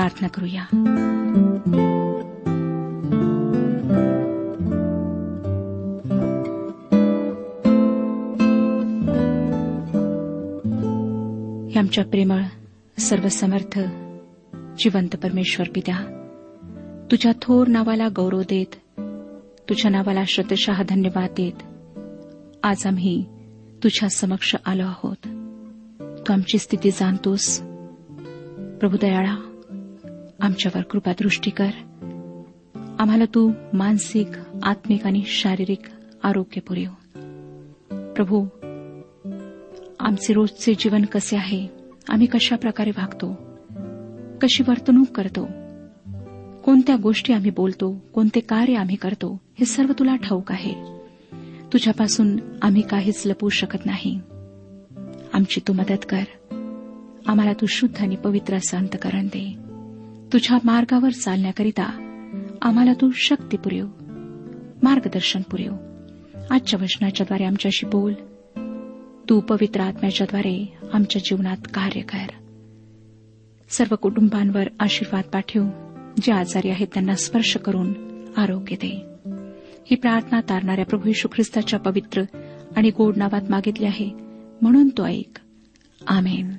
प्रार्थना करूया. आमच्या प्रेमळ सर्वसमर्थ जिवंत परमेश्वर पित्या तुझ्या थोर नावाला गौरव देत तुझ्या नावाला श्रद्धशः धन्यवाद देत आज आम्ही तुझ्या समक्ष आलो आहोत. तू आमची स्थिती जाणतोस. प्रभू दयाळा आमच्यावर कृपादृष्टी कर. आम्हाला तू मानसिक आत्मिक आणि शारीरिक आरोग्य पुरेव. प्रभू आमचे रोजचे जीवन कसे आहे? आम्ही कशा प्रकारे वागतो? कशी वर्तणूक करतो? कोणत्या गोष्टी आम्ही बोलतो? कोणते कार्य आम्ही करतो? हे सर्व तुला ठाऊक आहे. तुझ्यापासून आम्ही काहीच लपवू शकत नाही. आमची तू मदत कर. आम्हाला तू शुद्ध आणि पवित्र असं अंतकरण दे. तुझ्या मार्गावर चालण्याकरिता आम्हाला तू शक्ती पुरेव मार्गदर्शन पुरेव. आजच्या वचनाच्याद्वारे आमच्याशी बोल. तू पवित्र आत्म्याच्याद्वारे आमच्या जीवनात कार्य कर. सर्व कुटुंबांवर आशीर्वाद पाठव. जे आजारी आहेत त्यांना स्पर्श करून आरोग्य दे. ही प्रार्थना तारणाऱ्या प्रभू यशू ख्रिस्ताच्या पवित्र आणि गोड नावात मागितली आहे म्हणून तो ऐक. आमेन.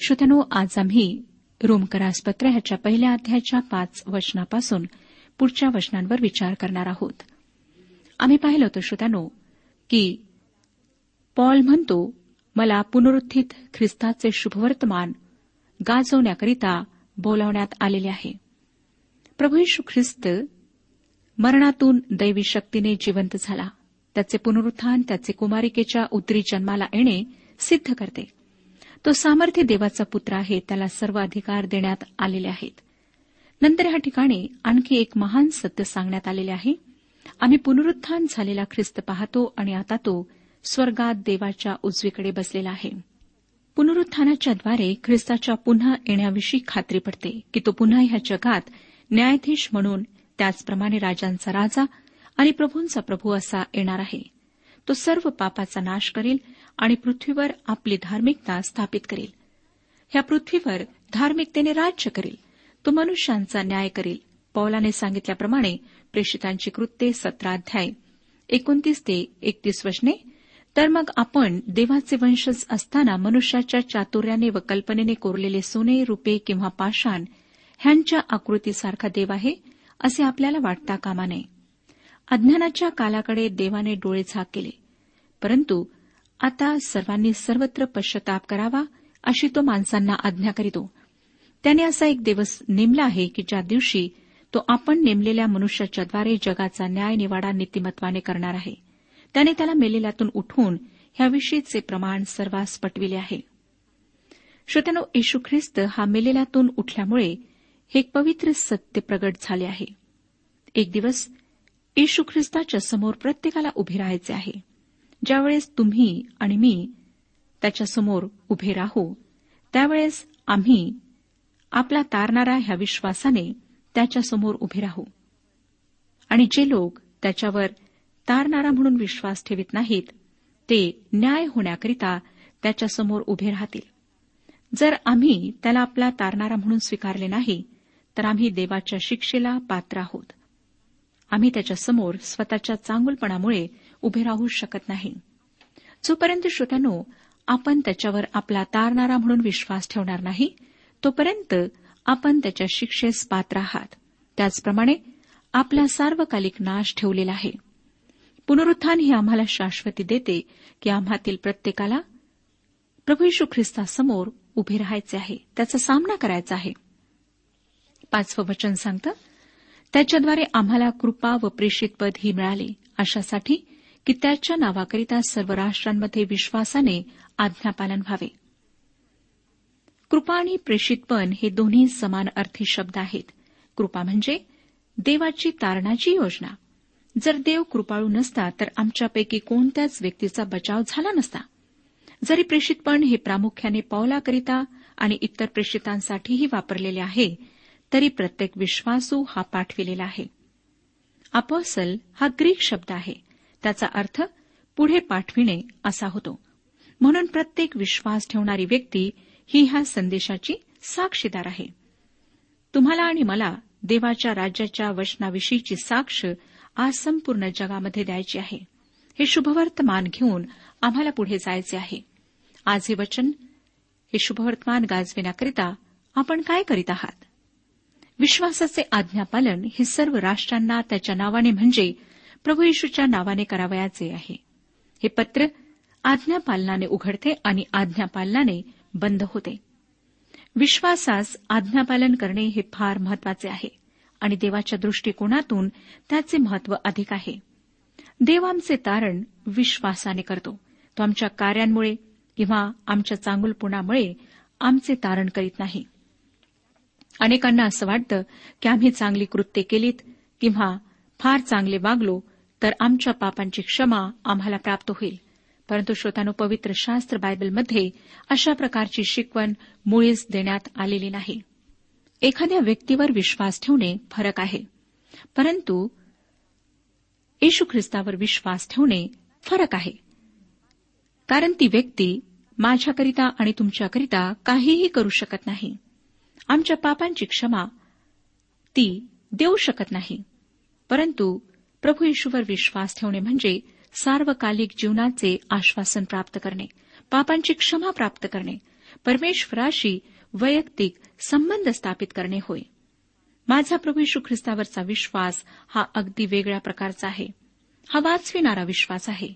श्रोत्यानो आज आम्ही रोमकरासपत्र ह्याच्या पहिल्या अध्यायाच्या पाच वचनापासून पुढच्या वचनांवर विचार करणार आहोत. आम्ही पाहिलं होतं श्रोत्यानो की पॉल म्हणतो मला पुनरुत्थित ख्रिस्ताचे शुभवर्तमान गाजवण्याकरिता बोलावण्यात आलेले आहे. प्रभू यशू ख्रिस्त मरणातून दैवी शक्तीने जिवंत झाला. त्याचे पुनरुत्थान त्याचे कुमारिकेच्या उतरी जन्माला येणे सिद्ध करते. तो सामर्थ्य देवाचा पुत्र आहे त्याला सर्व अधिकार देण्यात आलेले आहेत. नंतर ह्या ठिकाणी आणखी एक महान सत्य सांगण्यात आलेले आहे. आम्ही पुनरुत्थान झालेला ख्रिस्त पाहतो आणि आता तो स्वर्गात देवाच्या उजवीकडे बसलेला आहे. पुनरुत्थानाच्याद्वारे ख्रिस्ताच्या पुन्हा येण्याविषयी खात्री पडते की तो पुन्हा ह्या जगात न्यायाधीश म्हणून त्याचप्रमाणे राजांचा राजा आणि प्रभूंचा प्रभू असा येणार आहे. तो सर्व पापाचा नाश करेल आणि पृथ्वीवर आपली धार्मिकता स्थापित करेल. ह्या पृथ्वीवर धार्मिकतेने राज्य करेल. तो मनुष्यांचा न्याय करेल. पौलाने सांगितल्याप्रमाणे प्रेषितांची कृत्ये सत्राध्याय एकोणतीस ते एकतीस वचने तर मग आपण देवाचे वंशज असताना मनुष्याच्या चातुर्याने व कल्पनेने कोरलेले सोने रुपे किंवा पाषाण ह्यांच्या आकृतीसारखा देव आहे असे आपल्याला वाटता कामा नये. अज्ञानाच्या कालाकडे देवाने डोळे झाक केले. परंतु आता सर्वांनी सर्वत्र पश्चाताप करावा अशी तो माणसांना आज्ञा करीतो. त्याने असा एक दिवस नेमला आहे की ज्या दिवशी तो आपण नेमलेल्या मनुष्याच्याद्वारे जगाचा न्याय निवाडा नीतिमत्वाने करणार आहे. त्याने त्याला मेलेल्यातून उठवून ह्याविषयीचे प्रमाण सर्वांस पटविले आहे. श्रोत्यानो येशू ख्रिस्त हा मेलेल्यातून उठल्यामुळे हे एक पवित्र सत्य प्रगट झाले आहे. एक दिवस येशू ख्रिस्ताच्या समोर प्रत्येकाला उभे राहायचे आहे. ज्यावेळेस तुम्ही आणि मी त्याच्यासमोर उभे राहू त्यावेळेस आम्ही आपला तारणारा ह्या विश्वासाने त्याच्यासमोर उभे राहू. आणि जे लोक त्याच्यावर तारणारा म्हणून विश्वास ठेवित नाहीत ते न्याय होण्याकरिता त्याच्यासमोर उभे राहतील. जर आम्ही त्याला आपला तारणारा म्हणून स्वीकारले नाही तर आम्ही देवाच्या शिक्षेला पात्र आहोत. आम्ही त्याच्यासमोर स्वतःच्या चांगुलपणामुळे उभे राहू शकत नाही. जोपर्यंत श्रोत्यानो आपण त्याच्यावर आपला तारणारा म्हणून विश्वास ठेवणार नाही तोपर्यंत आपण त्याच्या शिक्षेस पात्र आहात. त्याचप्रमाणे आपला सार्वकालिक नाश ठेवलेला आहे. पुनरुत्थान हे आम्हाला शाश्वती देते की आम्हातील प्रत्येकाला प्रभू यशू ख्रिस्तासमोर उभे राहायचे आहे. त्याचा सामना करायचा आहे. पाचवं वचन सांगतं त्याच्याद्वारे आम्हाला कृपा व प्रेषित पद ही मिळाले. अशासाठी की त्याच्या नावाकरिता सर्व राष्ट्रांमध्ये विश्वासाने आज्ञापालन व्हावे. कृपा आणि प्रेषितपण हे दोन्ही समान अर्थी शब्द आहेत. कृपा म्हणजे देवाची तारणाची योजना. जर देव कृपाळू नसता तर आमच्यापैकी कोणत्याच व्यक्तीचा बचाव झाला नसता. जरी प्रेषितपण हे प्रामुख्याने पावलाकरिता आणि इतर प्रेषितांसाठीही वापरलेले आहे तरी प्रत्येक विश्वासू हा पाठविलेला आहे. अपॉसल हा ग्रीक शब्द आहे. त्याचा अर्थ पुढे पाठविणे असा होतो. म्हणून प्रत्येक विश्वास ठेवणारी व्यक्ती ही ह्या संदेशाची साक्षीदार आहे. तुम्हाला आणि मला देवाच्या राज्याच्या वचनाविषयीची साक्ष आज संपूर्ण जगामध्ये द्यायची आहे. हे शुभवर्तमान घेऊन आम्हाला पुढे जायचे आहे. आज हे वचन हे शुभवर्तमान गाजविण्याकरिता आपण काय करीत आहात? विश्वासाचे आज्ञापालन हे सर्व राष्ट्रांना त्याच्या नावाने म्हणजे प्रभू येशूच्या नावाने करावयाचे आहे. हे पत्र आज्ञापालनाने उघडते आणि आज्ञापालनाने बंद होते. विश्वासास आज्ञापालन करणे हे फार महत्त्वाचे आहे आणि देवाच्या दृष्टिकोनातून त्याचे महत्त्व अधिक आहे. देव आमचे तारण विश्वासाने करतो. तो आमच्या कार्यांमुळे किंवा आमच्या चांगुलपणामुळे आमचे तारण करीत नाही. अनेकांना असं वाटतं की आम्ही चांगली कृत्ये केलीत किंवा फार चांगले वागलो तर आमच्या पापांची क्षमा आम्हाला प्राप्त होईल. परंतु श्रोतानो पवित्र शास्त्र बायबलमध्ये अशा प्रकारची शिकवण मुळीच देण्यात आलेली नाही. एखाद्या व्यक्तीवर विश्वास ठेवणे फरक आहे. परंतु येशू ख्रिस्तावर विश्वास ठेवणे फरक आहे. कारण ती व्यक्ती माझ्याकरिता आणि तुमच्याकरिता काहीही करू शकत नाही. आमच्या पापांची क्षमा ती देऊ शकत नाही. परंतु प्रभू येशूवर विश्वास ठेवणे म्हणजे सार्वकालिक जीवनाचे आश्वासन प्राप्त करणे पापांची क्षमा प्राप्त करणे परमेश्वराशी वैयक्तिक संबंध स्थापित करणे होय. माझा प्रभू येशू ख्रिस्तावरचा विश्वास हा अगदी वेगळ्या प्रकारचा आहे. हा वाचविणारा विश्वास आहे.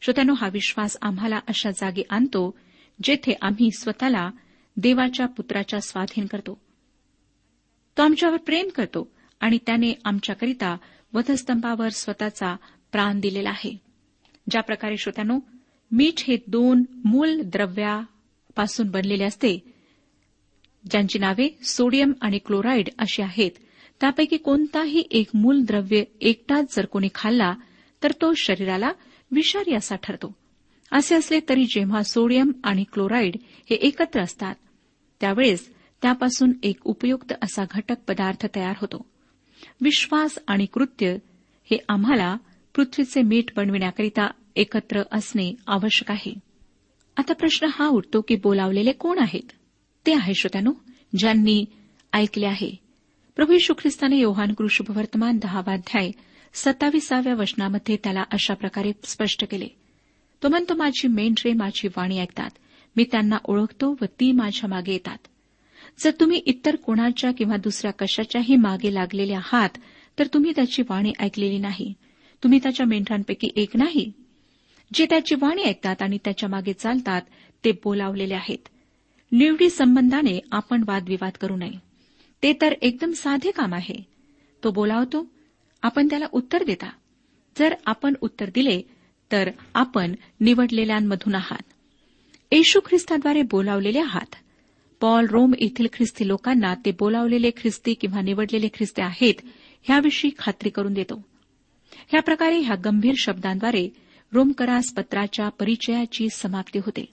श्रोत्यानो हा विश्वास आम्हाला अशा जागी आणतो जेथे आम्ही स्वतःला देवाच्या पुत्राच्या स्वाधीन करतो. तो आमच्यावर प्रेम करतो आणि त्याने आमच्याकरिता वधस्तंभावर स्वतःचा प्राण दिलेला आहे. ज्या प्रकारे श्रोत्यानो मीठ हे दोन मूल द्रव्यापासून बनलेले असते ज्यांची नावे सोडियम आणि क्लोराईड अशी आहेत त्यापैकी कोणताही एक मूल द्रव्य एकटाच जर कोणी खाल्ला तर तो शरीराला विषारी असा ठरतो. असे असले तरी जेव्हा सोडियम आणि क्लोराईड हे एकत्र असतात त्यावेळेस त्यापासून एक उपयुक्त असा घटक पदार्थ तयार होतो. विश्वास आणि कृत्य हे आम्हाला पृथ्वीचे मीठ बनविण्याकरिता एकत्र असणे आवश्यक आहे. आता प्रश्न हा उठतो की बोलावलेले कोण आहेत? ते आहे श्रोत्यानो ज्यांनी ऐकले आहे. प्रभू यशू ख्रिस्ताने योहान कृषुभवर्तमान दहावाध्याय सत्ताविसाव्या वचनामध्ये त्याला अशा प्रकारे स्पष्ट केले. तो म्हणतो माझी मेंढरे माझी वाणी ऐकतात. मी त्यांना ओळखतो व ती माझ्या मागे येतात. जर तुम्ही इतर कोणाच्या किंवा दुसऱ्या कशाच्याही मागे लागलेले आहात तर तुम्ही त्याची वाणी ऐकलेली नाही. तुम्ही त्याच्या मेंढरांपैकी एक नाही. जे त्याची वाणी ऐकतात आणि त्याच्यामागे चालतात ते बोलावलेले आहेत. निवडी संबंधाने आपण वादविवाद करू नये. ते तर एकदम साधे काम आहे. तो बोलावतो आपण त्याला उत्तर देता. जर आपण उत्तर दिले तर आपण निवडलेल्यांमधून आहात. येशू ख्रिस्ताद्वारे बोलावलेले आहात. पॉल रोम येथील ख्रिस्ती लोकांना ते बोलावलेले ख्रिस्ती किंवा निवडलेले ख्रिस्ती आहेत ह्याविषयी खात्री करून देतो. ह्या प्रकारे ह्या गंभीर शब्दांद्वारे रोमकरास पत्राच्या परिचयाची समाप्ती होते.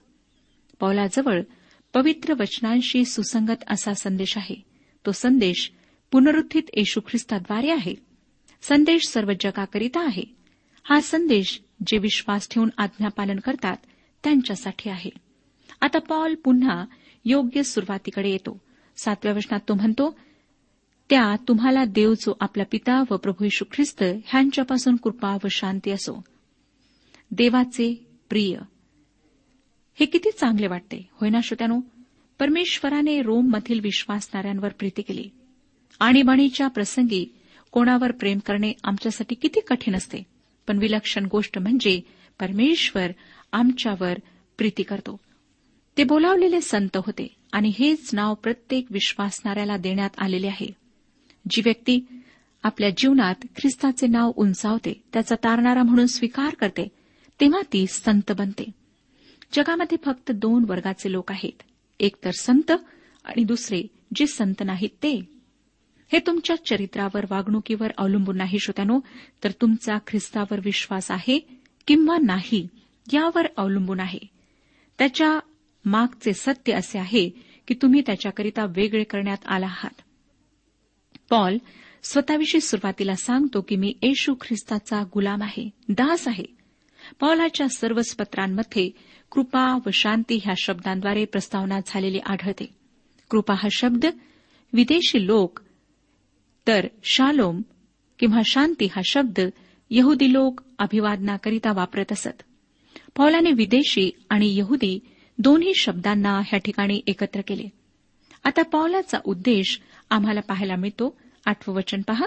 पौलाजवळ पवित्र वचनांशी सुसंगत असा संदेश आहे. तो संदेश पुनरुत्थित येशू ख्रिस्ताद्वारे आहे. संदेश सर्व जगाकरिता आहे. हा संदेश जे विश्वास ठेवून आज्ञापालन करतात त्यांच्यासाठी आहे. आता पॉल पुन्हा योग्य सुरुवातीकडे येतो. सातव्या वचनात तो म्हणतो त्या तुम्हाला देव जो आपला पिता व प्रभू यशू ख्रिस्त ह्यांच्यापासून कृपा व शांती असो. देवाचे प्रिय हे किती चांगले वाटते होय ना श्रोत्यानो? परमेश्वराने रोममधील विश्वासणाऱ्यांवर प्रीती केली. आणीबाणीच्या प्रसंगी कोणावर प्रेम करणे आमच्यासाठी किती कठीण असते पण विलक्षण गोष्ट म्हणजे परमेश्वर आमच्यावर प्रीती करतो. ते बोलावलेले संत होते आणि हेच नाव प्रत्येक विश्वासणाऱ्याला देण्यात आलेले आहे. जी व्यक्ती आपल्या जीवनात ख्रिस्ताचे नाव उंचावते त्याचा तारणारा म्हणून स्वीकार करते तेव्हा ती संत बनते. जगामध्ये फक्त दोन वर्गाचे लोक आहेत. एक तर संत आणि दुसरे जे संत नाहीत ते. हे तुमच्या चरित्रावर वागणुकीवर अवलंबून नाही श्रोत्यानो. तर तुमचा ख्रिस्तावर विश्वास आहे किंवा नाही यावर अवलंबून आहे. त्याच्या मागचे सत्य असे आहे की तुम्ही त्याच्याकरिता वेगळे करण्यात आला आहात. पॉल स्वतःविषयी सुरुवातीला सांगतो की मी येशू ख्रिस्ताचा गुलाम आहे दास आहे. पॉलाच्या सर्वच पत्रांमध्ये कृपा व शांती ह्या शब्दांद्वारे प्रस्तावना झालेली आढळते. कृपा हा शब्द विदेशी लोक तर शालोम किंवा शांती हा शब्द यहुदी लोक अभिवादनाकरिता वापरत असत. पौलाने विदेशी आणि यहुदी दोन्ही शब्दांना ह्या ठिकाणी एकत्र केले. आता पावलाचा उद्देश आम्हाला पाहायला मिळतो. आठवं वचन पहा.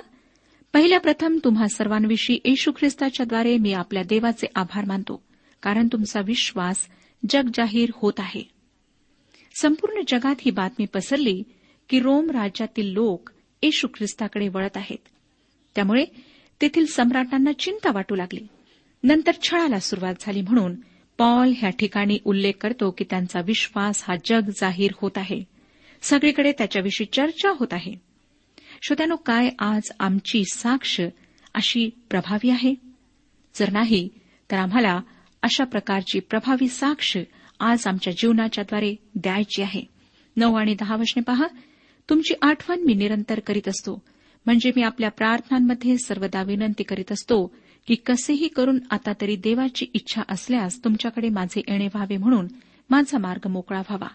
पहिल्या प्रथम तुम्हा सर्वांविषयी येशू ख्रिस्ताच्याद्वारे मी आपल्या देवाचे आभार मानतो कारण तुमचा विश्वास जगजाहीर होत आहे. संपूर्ण जगात ही बातमी पसरली की रोम राज्यातील लोक येशू ख्रिस्ताकडे वळत आहेत. त्यामुळे तेथील सम्राटांना चिंता वाटू लागली. नंतर छळाला सुरुवात झाली म्हणून पॉल ह्या ठिकाणी उल्लेख करतो की त्यांचा विश्वास हा जग जाहीर होत आहे. सगळीकडे त्याच्याविषयी चर्चा होत आहे. श्रोत्यानो काय आज आमची साक्ष अशी प्रभावी आहे? जर नाही तर आम्हाला अशा प्रकारची प्रभावी साक्ष आज आमच्या जीवनाच्याद्वारे द्यायची आहे. नऊ आणि दहा वर्षने पहा. तुमची आठवण मी निरंतर करीत असतो. म्हणजे मी आपल्या प्रार्थनांमध्ये सर्वदा विनंती करीत असतो की कसेही करून आता तरी देवाची इच्छा असल्यास तुमच्याकडे माझे येणे व्हावे म्हणून माझा मार्ग मोकळा व्हावा.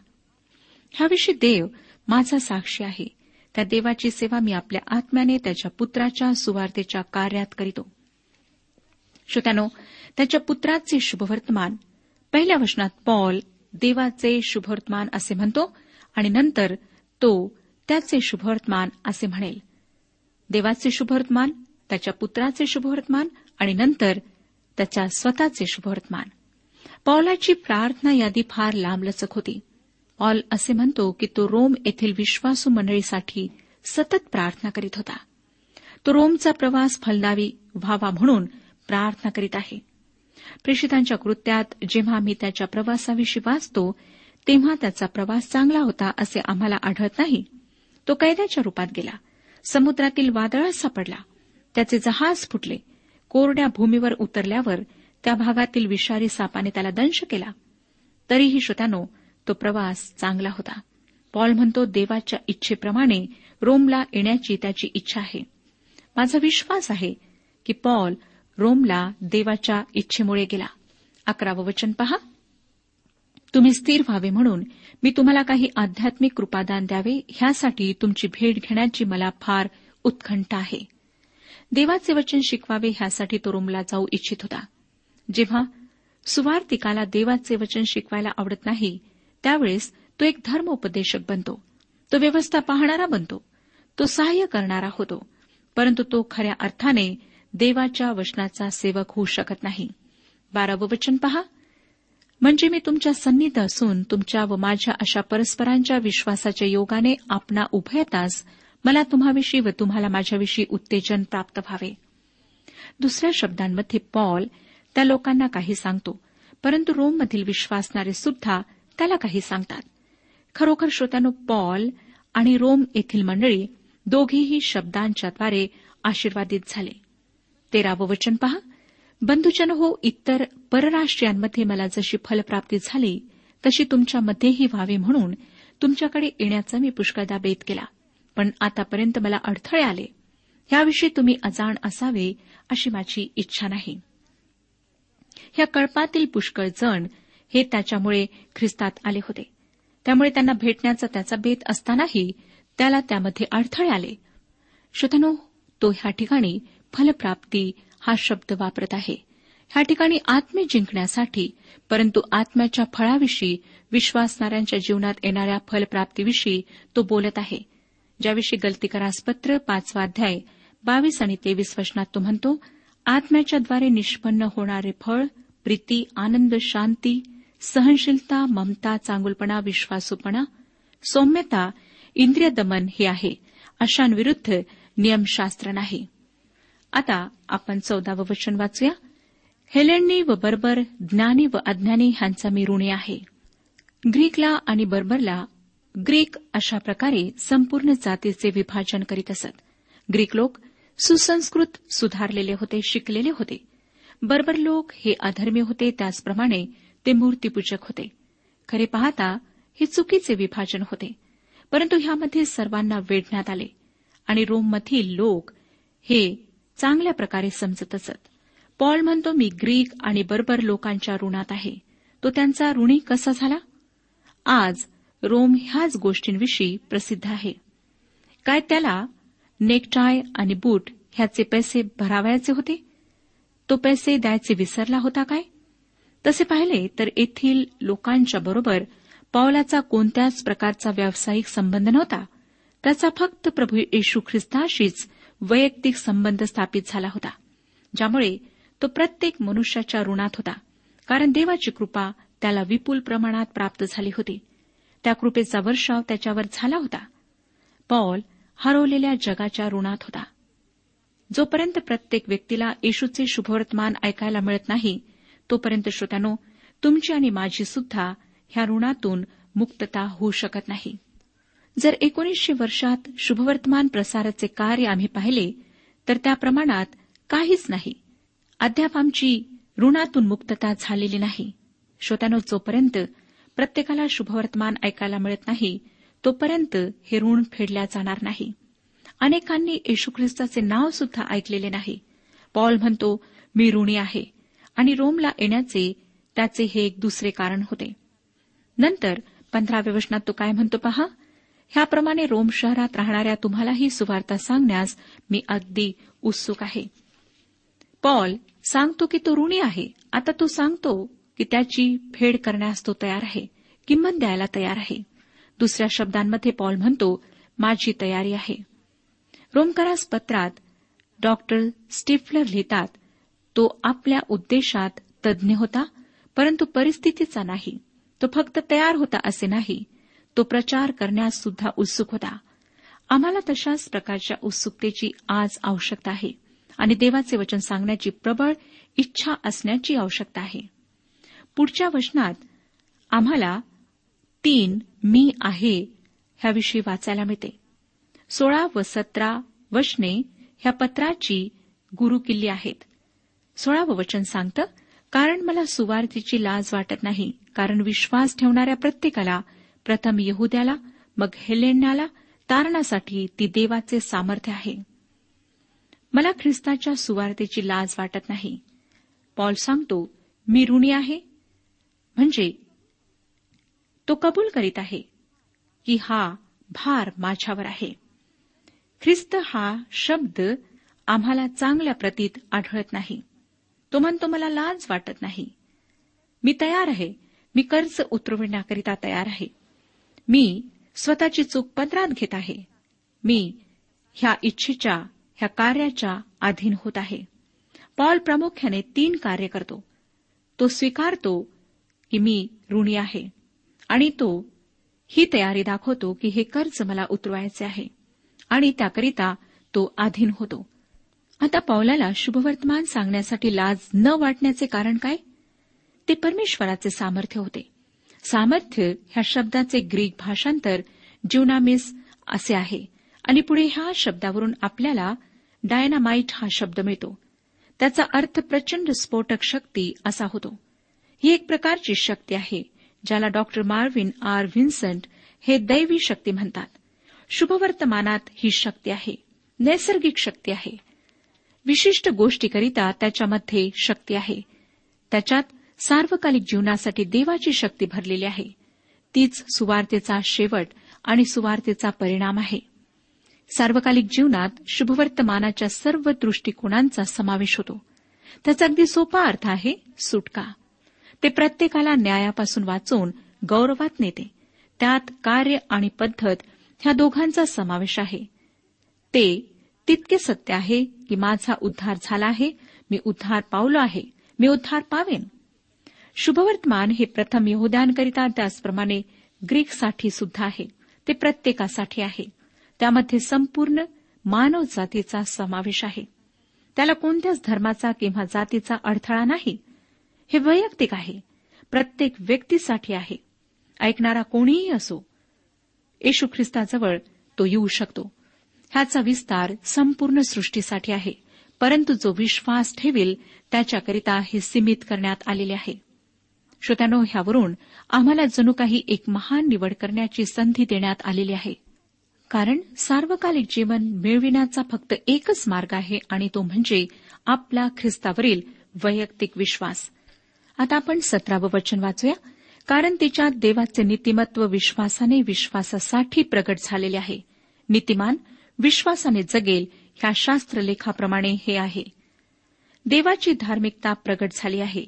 ह्याविषयी देव माझा साक्षी आहे. त्या देवाची सेवा मी आपल्या आत्म्याने त्याच्या पुत्राच्या सुवार्तेच्या कार्यात करीतो. श्रोत्यानो त्याच्या पुत्राचे शुभवर्तमान पहिल्या वचनात पॉल देवाचे शुभवर्तमान असे म्हणतो आणि नंतर तो त्याचे शुभवर्तमान असे म्हणेल. देवाचे शुभवर्तमान त्याच्या पुत्राचे शुभवर्तमान आणि नंतर त्याच्या स्वतःचे शुभवर्तमान. पॉलाची प्रार्थना यादी फार लांबलचक होती. पॉल असे म्हणतो की तो रोम येथील विश्वासू मंडळीसाठी सतत प्रार्थना करीत होता. तो रोमचा प्रवास फलदावी व्हावा म्हणून प्रार्थना करीत आहे. प्रेषितांच्या कृत्यात जेव्हा आम्ही त्याच्या प्रवासाविषयी वाचतो तेव्हा त्याचा प्रवास चांगला होता असे आम्हाला आढळत नाही. तो कैद्याच्या रूपात गेला. समुद्रातील वादळात सापडला. त्याचे जहाज फुटले. कोरड्या भूमीवर उतरल्यावर त्या भागातील विषारी सापाने त्याला दंश केला. तरीही श्रोत्यानो तो प्रवास चांगला होता. पॉल म्हणतो देवाच्या इच्छेप्रमाणे रोमला येण्याची त्याची इच्छा आहे. माझा विश्वास आहे की पॉल रोमला देवाच्या इच्छेमुळे गेला. अकरावं वचन पहा. तुम्ही स्थिर व्हावे म्हणून मी तुम्हाला काही आध्यात्मिक कृपादान द्यावे. ह्यासाठी तुमची भेट घेण्याची मला फार उत्कंठ आहे. देवाचे वचन शिकवावे ह्यासाठी तो रोमला जाऊ इच्छित होता. जेव्हा सुवार्तिकाला देवाचे वचन शिकवायला आवडत नाही त्यावेळेस तो एक धर्मोपदेशक बनतो. तो व्यवस्था पाहणारा बनतो. तो सहाय्य करणारा होतो. परंतु तो खऱ्या अर्थाने देवाच्या वचनाचा सेवक होऊ शकत नाही. बारावं वचन पहा. म्हणजे मी तुमच्या सन्नीत असून तुमच्या व माझ्या अशा परस्परांच्या विश्वासाच्या योगाने आपणा उभयतास मला तुम्हाविषयी व तुम्हाला माझ्याविषयी उत्तेजन प्राप्त व्हावे. दुसऱ्या शब्दांमध्ये पॉल त्या लोकांना काही सांगतो परंतु रोममधील विश्वासणारे सुद्धा त्याला काही सांगतात. खरोखर श्रोत्यानो पॉल आणि रोम येथील मंडळी दोघीही शब्दांच्याद्वारे आशीर्वादित झाले. तेरावं वचन पहा. बंधुजन हो इतर परराष्ट्रीयांमध्ये मला जशी फलप्राप्ती झाली तशी तुमच्यामध्येही व्हावी म्हणून तुमच्याकडे येण्याचा मी पुष्कळदा बेत केला. पण आतापर्यंत मला अडथळे आले. याविषयी तुम्ही अजाण असावे अशी माझी इच्छा नाही. या कळपातील पुष्कळ जण हे त्याच्यामुळे ख्रिस्तात आले होते. त्यामुळे त्यांना भेटण्याचा त्याचा बेत असतानाही त्याला त्यामध्ये अडथळे आले. श्रोतनो तो ह्या ठिकाणी फलप्राप्ती हा शब्द वापरत आहे. ह्या ठिकाणी आत्मे जिंकण्यासाठी परंतु आत्म्याच्या फळाविषयी विश्वासणाऱ्यांच्या जीवनात येणाऱ्या फलप्राप्तीविषयी तो बोलत आहे. ज्याविषयी गलती करासपत्र पाचवा अध्याय बावीस आणि तेवीस वचनात तो म्हणतो आत्म्याच्याद्वारे निष्पन्न होणारे फळ प्रीती आनंद शांती सहनशीलता ममता चांगुलपणा विश्वासूपणा सौम्यता इंद्रिय दमन हे आहे अशांविरुद्ध नियमशास्त्र नाही. आता आपण चौदावं वचन वाचूया. हेलेंनी व बर्बर ज्ञानी व अज्ञानी ह्यांचा मी ऋणी आहे. ग्रीकला आणि बर्बरला ग्रीक अशा प्रकारे संपूर्ण जातीचे विभाजन करीत असत. ग्रीक लोक सुसंस्कृत सुधारलेले होते शिकलेले होते. बर्बर लोक हे अधर्मी होते त्याचप्रमाणे ते मूर्तीपूजक होते. खरे पाहता हे चुकीचे विभाजन होते. परंतु ह्यामध्ये सर्वांना वेढण्यात आले आणि रोममधील लोक हे चांगल्या प्रकारे समजत असत. पॉल म्हणतो मी ग्रीक आणि बर्बर लोकांच्या ऋणात आहे. तो त्यांचा ऋणी कसा झाला? आज रोम ह्याच गोष्टींविषयी प्रसिद्ध आहे. काय त्याला नेकटाय आणि बूट ह्याचे पैसे भरावयाचे होते? तो पैसे द्यायचे विसरला होता काय? तसे पाहिले तर येथील लोकांच्या बरोबर पावलाचा कोणत्याच प्रकारचा व्यावसायिक संबंध नव्हता. त्याचा फक्त प्रभू येशू ख्रिस्ताशीच वैयक्तिक संबंध स्थापित झाला होता ज्यामुळे तो प्रत्येक मनुष्याच्या ऋणात होता कारण देवाची कृपा त्याला विपुल प्रमाणात प्राप्त झाली होती. त्या कृपेचा वर्षाव त्याच्यावर झाला होता. पॉल हरवलेल्या जगाच्या ऋणात होता. जोपर्यंत प्रत्येक व्यक्तीला येशूचे शुभवर्तमान ऐकायला मिळत नाही तोपर्यंत श्रोत्यानो तुमची आणि माझी सुद्धा ह्या ऋणातून मुक्तता होऊ शकत नाही. जर एकोणीसशे वर्षात शुभवर्तमान प्रसाराचे कार्य आम्ही पाहिले तर त्या प्रमाणात काहीच नाही. अद्याप आमची ऋणातून मुक्तता झालेली नाही. श्रोत्यानो जोपर्यंत प्रत्येकाला शुभवर्तमान ऐकायला मिळत नाही तोपर्यंत हे ऋण फेडल्या जाणार नाही. अनेकांनी येशू ख्रिस्ताचे नाव सुद्धा ऐकलेले नाही. पॉल म्हणतो मी ऋणी आहे आणि रोमला येण्याचे त्याचे हे एक दुसरे कारण होते. नंतर पंधराव्या वचनात तो काय म्हणतो पहा? ह्याप्रमाणे रोम शहरात राहणाऱ्या तुम्हालाही सुवार्ता सांगण्यास मी अगदी उत्सुक आहे. पॉल सांगतो की तो ऋणी आहे. आता तो सांगतो की त्याची फेड करण्यास तो तयार आहे किंमत द्यायला तयार आहे. दुसऱ्या शब्दांमध्ये पॉल म्हणतो माझी तयारी आहे. रोमकरास पत्रात डॉक्टर स्टिफलर लिहितात तो आपल्या उद्देशात तज्ज्ञ होता परंतु परिस्थितीचा नाही. तो फक्त तयार होता असे नाही. तो प्रचार करण्यास सुद्धा उत्सुक होता. आम्हाला तशाच प्रकारच्या उत्सुकतेची आज आवश्यकता आहे आणि देवाचे वचन सांगण्याची प्रबळ इच्छा असण्याची आवश्यकता आहे. पुढच्या वचनात आम्हाला तीन मी आहे ह्याविषयी वाचायला मिळते. सोळा व सतरा वचने ह्या पत्राची गुरुकिल्ली आहेत. सोळावं वचन सांगतं कारण मला सुवार्थीची लाज वाटत नाही कारण विश्वास ठेवणाऱ्या प्रत्येकाला प्रथम यहुद्याला मग हेलेण्याला तारणासाठी ती देवाचे सामर्थ्य आहे. मला ख्रिस्ताच्या सुवार्थेची लाज वाटत नाही. पॉल सांगतो मी ऋणी आहे म्हणजे तो कबूल करीत आहे की हा भार माझ्यावर आहे. ख्रिस्त हा शब्द आम्हाला चांगल्या प्रतीत आढळत नाही. तो म्हणतो मला लाज वाटत नाही. मी तयार आहे. मी कर्ज उतरविण्याकरिता तयार आहे. मी स्वतःची चूक पत्रात घेत आहे. मी ह्या इच्छेच्या ह्या कार्याच्या अधीन होत आहे. पॉल प्रामुख्याने तीन कार्य करतो. तो स्वीकारतो की मी ऋणी आहे. आणि तो ही तयारी दाखवतो की हे कर्ज मला उतरवायचे आहे. आणि त्याकरिता तो अधीन होतो. आता पावलाला शुभवर्तमान सांगण्यासाठी लाज न वाटण्याचे कारण काय? ते परमेश्वराचे सामर्थ्य होते. सामर्थ्य ह्या शब्दाचे ग्रीक भाषांतर जीवनामिस असे आहे. आणि पुढे ह्या शब्दावरून आपल्याला डायनामाइट हा शब्द मिळतो. त्याचा अर्थ प्रचंड स्फोटक शक्ती असा होतो. ही एक प्रकारची शक्ती आहे ज्याला डॉक्टर मार्विन आर व्हिन्संट हे दैवी शक्ती म्हणतात. शुभवर्तमानात ही शक्ती आहे नैसर्गिक शक्ती आहे. विशिष्ट गोष्टीकरिता त्याच्यामध्ये शक्ती आहे. त्याच्यात सार्वकालिक जीवनासाठी देवाची शक्ती भरलेली आहे. तीच सुवार्तेचा शेवट आणि सुवार्तेचा परिणाम आहे. सार्वकालिक जीवनात शुभवर्तमानाच्या सर्व दृष्टिकोनांचा समावेश होतो. त्याचा अगदी सोपा अर्थ आहे सुटका. ते प्रत्येकाला न्यायापासून वाचून गौरवात नेते. त्यात कार्य आणि पद्धत ह्या दोघांचा समावेश आहे. ते तितके सत्य आहे की माझा उद्धार झाला आहे मी उद्धार पावलो आहे मी उद्धार पावेन. शुभवर्तमान हे प्रथम यहुद्यांकरिता त्याचप्रमाणे ग्रीकसाठी सुद्धा आहे. ते प्रत्येकासाठी आहे. त्यामध्ये संपूर्ण मानव जातीचा समावेश आहे. त्याला कोणत्याच धर्माचा किंवा जातीचा अडथळा नाही. हे वैयक्तिक आहे. प्रत्येक व्यक्तीसाठी आहे. ऐकणारा कोणीही असो येशू ख्रिस्ताजवळ तो येऊ शकतो. ह्याचा विस्तार संपूर्ण सृष्टीसाठी आहे. परंतु जो विश्वास ठेवील त्याच्याकरिता हे सीमित करण्यात आलेले आहे. श्रोत्यानो ह्यावरून आम्हाला जणू काही एक महान निवड करण्याची संधी देण्यात आलेली आहे. कारण सार्वकालिक जीवन मिळविण्याचा फक्त एकच मार्ग आहे आणि तो म्हणजे आपला ख्रिस्तावरील वैयक्तिक विश्वास. आता आपण सतरावं वचन वाचूया. कारण तिच्यात देवाचे नीतिमत्व विश्वासाने विश्वासासाठी प्रगट झालेले आहे. नीतिमान विश्वासाने जगेल ह्या शास्त्रलेखाप्रमाणे हे आहे. देवाची धार्मिकता प्रगट झाली आहे.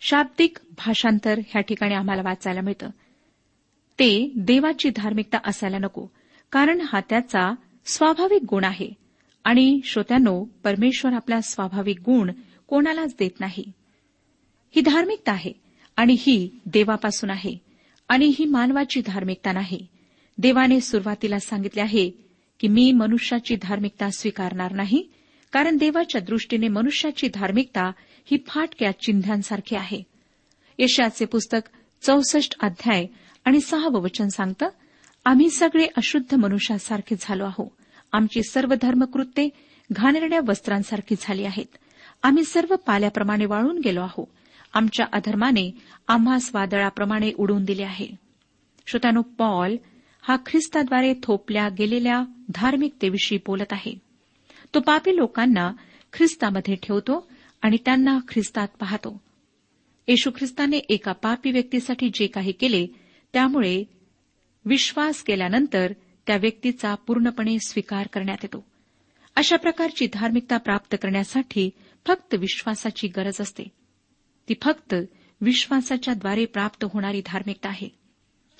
शाब्दिक भाषांतर ह्या ठिकाणी आम्हाला वाचायला मिळतं. ते देवाची धार्मिकता असायला नको कारण हा त्याचा स्वाभाविक गुण आहे. आणि श्रोत्यानो परमेश्वर आपला स्वाभाविक गुण कोणालाच देत नाही. ही धार्मिकता आहे आणि ही देवापासून आहे आणि ही मानवाची धार्मिकता नाही. देवाने सुरुवातीला सांगितले आहे की मी मनुष्याची धार्मिकता स्वीकारणार नाही कारण देवाच्या दृष्टीने मनुष्याची धार्मिकता ही फाटक्या चिन्हांसारखी आहे. यशाचे पुस्तक चौसष्ट अध्याय आणि सहावं वचन सांगतं आम्ही सगळे अशुद्ध मनुष्यासारखे झालो आहो. आमची सर्व धर्मकृत्ये घाणेरड्या वस्त्रांसारखी झाली आहेत. आम्ही सर्व पाल्याप्रमाणे वाळून गेलो आहोत आमच्या अधर्माने आम्हास वादळाप्रमाणे उडून दिले आहे. श्रोत्यानो पॉल हा ख्रिस्ताद्वारे थोपल्या गेलेल्या धार्मिकतेविषयी बोलत आहे. तो पापी लोकांना ख्रिस्तामध्ये ठेवतो आणि त्यांना ख्रिस्तात पाहतो. येशू ख्रिस्ताने एका पापी व्यक्तीसाठी जे काही केले त्यामुळे विश्वास केल्यानंतर त्या व्यक्तीचा पूर्णपणे स्वीकार करण्यात येतो. अशा प्रकारची धार्मिकता प्राप्त करण्यासाठी फक्त विश्वासाची गरज असते. ती फक्त विश्वासाच्या द्वारे प्राप्त होणारी धार्मिकता आहे.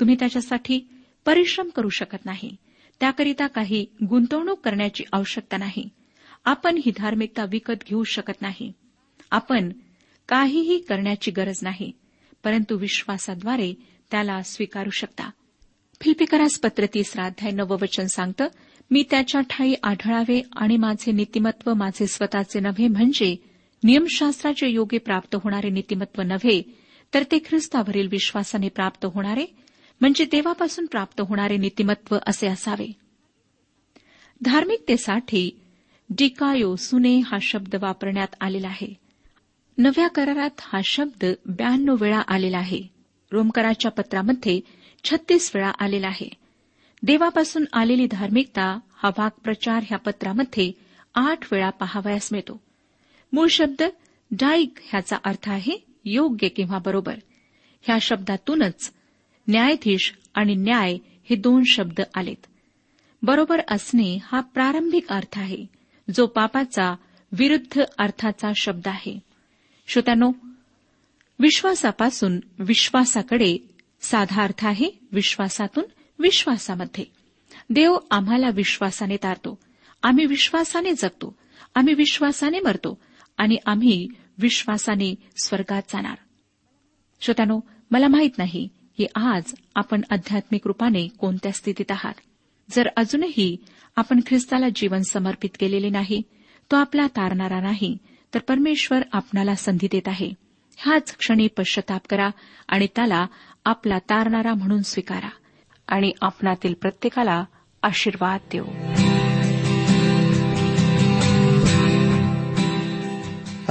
तुम्ही त्याच्यासाठी परिश्रम करू शकत नाही. त्याकरिता काही गुंतवणूक करण्याची आवश्यकता नाही. आपण ही धार्मिकता विकत घेऊ शकत नाही. आपण काहीही करण्याची गरज नाही परंतु विश्वासाद्वारे त्याला स्वीकारू शकता. फिल्पिकरास पत्र तिसरा अध्याय नववचन सांगतं मी त्याच्या ठाई आढळावे आणि माझे नीतिमत्व माझे स्वतःचे नव्हे म्हणजे नियमशास्त्राचे योगे प्राप्त होणारे नीतिमत्व नव्हे तर ते ख्रिस्तावरील विश्वासाने प्राप्त होणारे म्हणजे देवापासून प्राप्त होणारे नीतिमत्व असे असावे. धार्मिकतेसाठी डिकायो सुने हा शब्द वापरण्यात आलेला आहे. नव्या करारात हा शब्द ब्याण्णव वेळा आलेला आहे. रोमकराच्या पत्रामध्ये छत्तीस वेळा आलेला आहे. देवापासून आलेली धार्मिकता हा वाक्प्रचार ह्या पत्रामध्ये आठ वेळा पाहावयास मिळतो. मूळ शब्द डाईक ह्याचा अर्थ आहे योग्य किंवा बरोबर. ह्या शब्दातूनच न्यायाधीश आणि न्याय हे दोन शब्द आलेत. बरोबर असणे हा प्रारंभिक अर्थ आहे जो पापाचा विरुद्ध अर्थाचा शब्द आहे. श्रोत्यानो विश्वासापासून विश्वासाकडे साधा अर्थ आहे विश्वासातून विश्वासामध्ये. देव आम्हाला विश्वासाने तारतो. आम्ही विश्वासाने जगतो. आम्ही विश्वासाने मरतो. आणि आम्ही विश्वासाने स्वर्गात जाणार. श्रोत्यानो मला माहीत नाही की आज आपण आध्यात्मिक रूपाने कोणत्या स्थितीत आहात. जर अजूनही आपण ख्रिस्ताला जीवन समर्पित केलेले नाही तो आपला तारणारा नाही तर परमेश्वर आपणाला संधी देत आहे. ह्याच क्षणी पश्चाताप करा आणि त्याला आपला तारणारा म्हणून स्वीकारा आणि आपणातील प्रत्येकाला आशीर्वाद देऊ.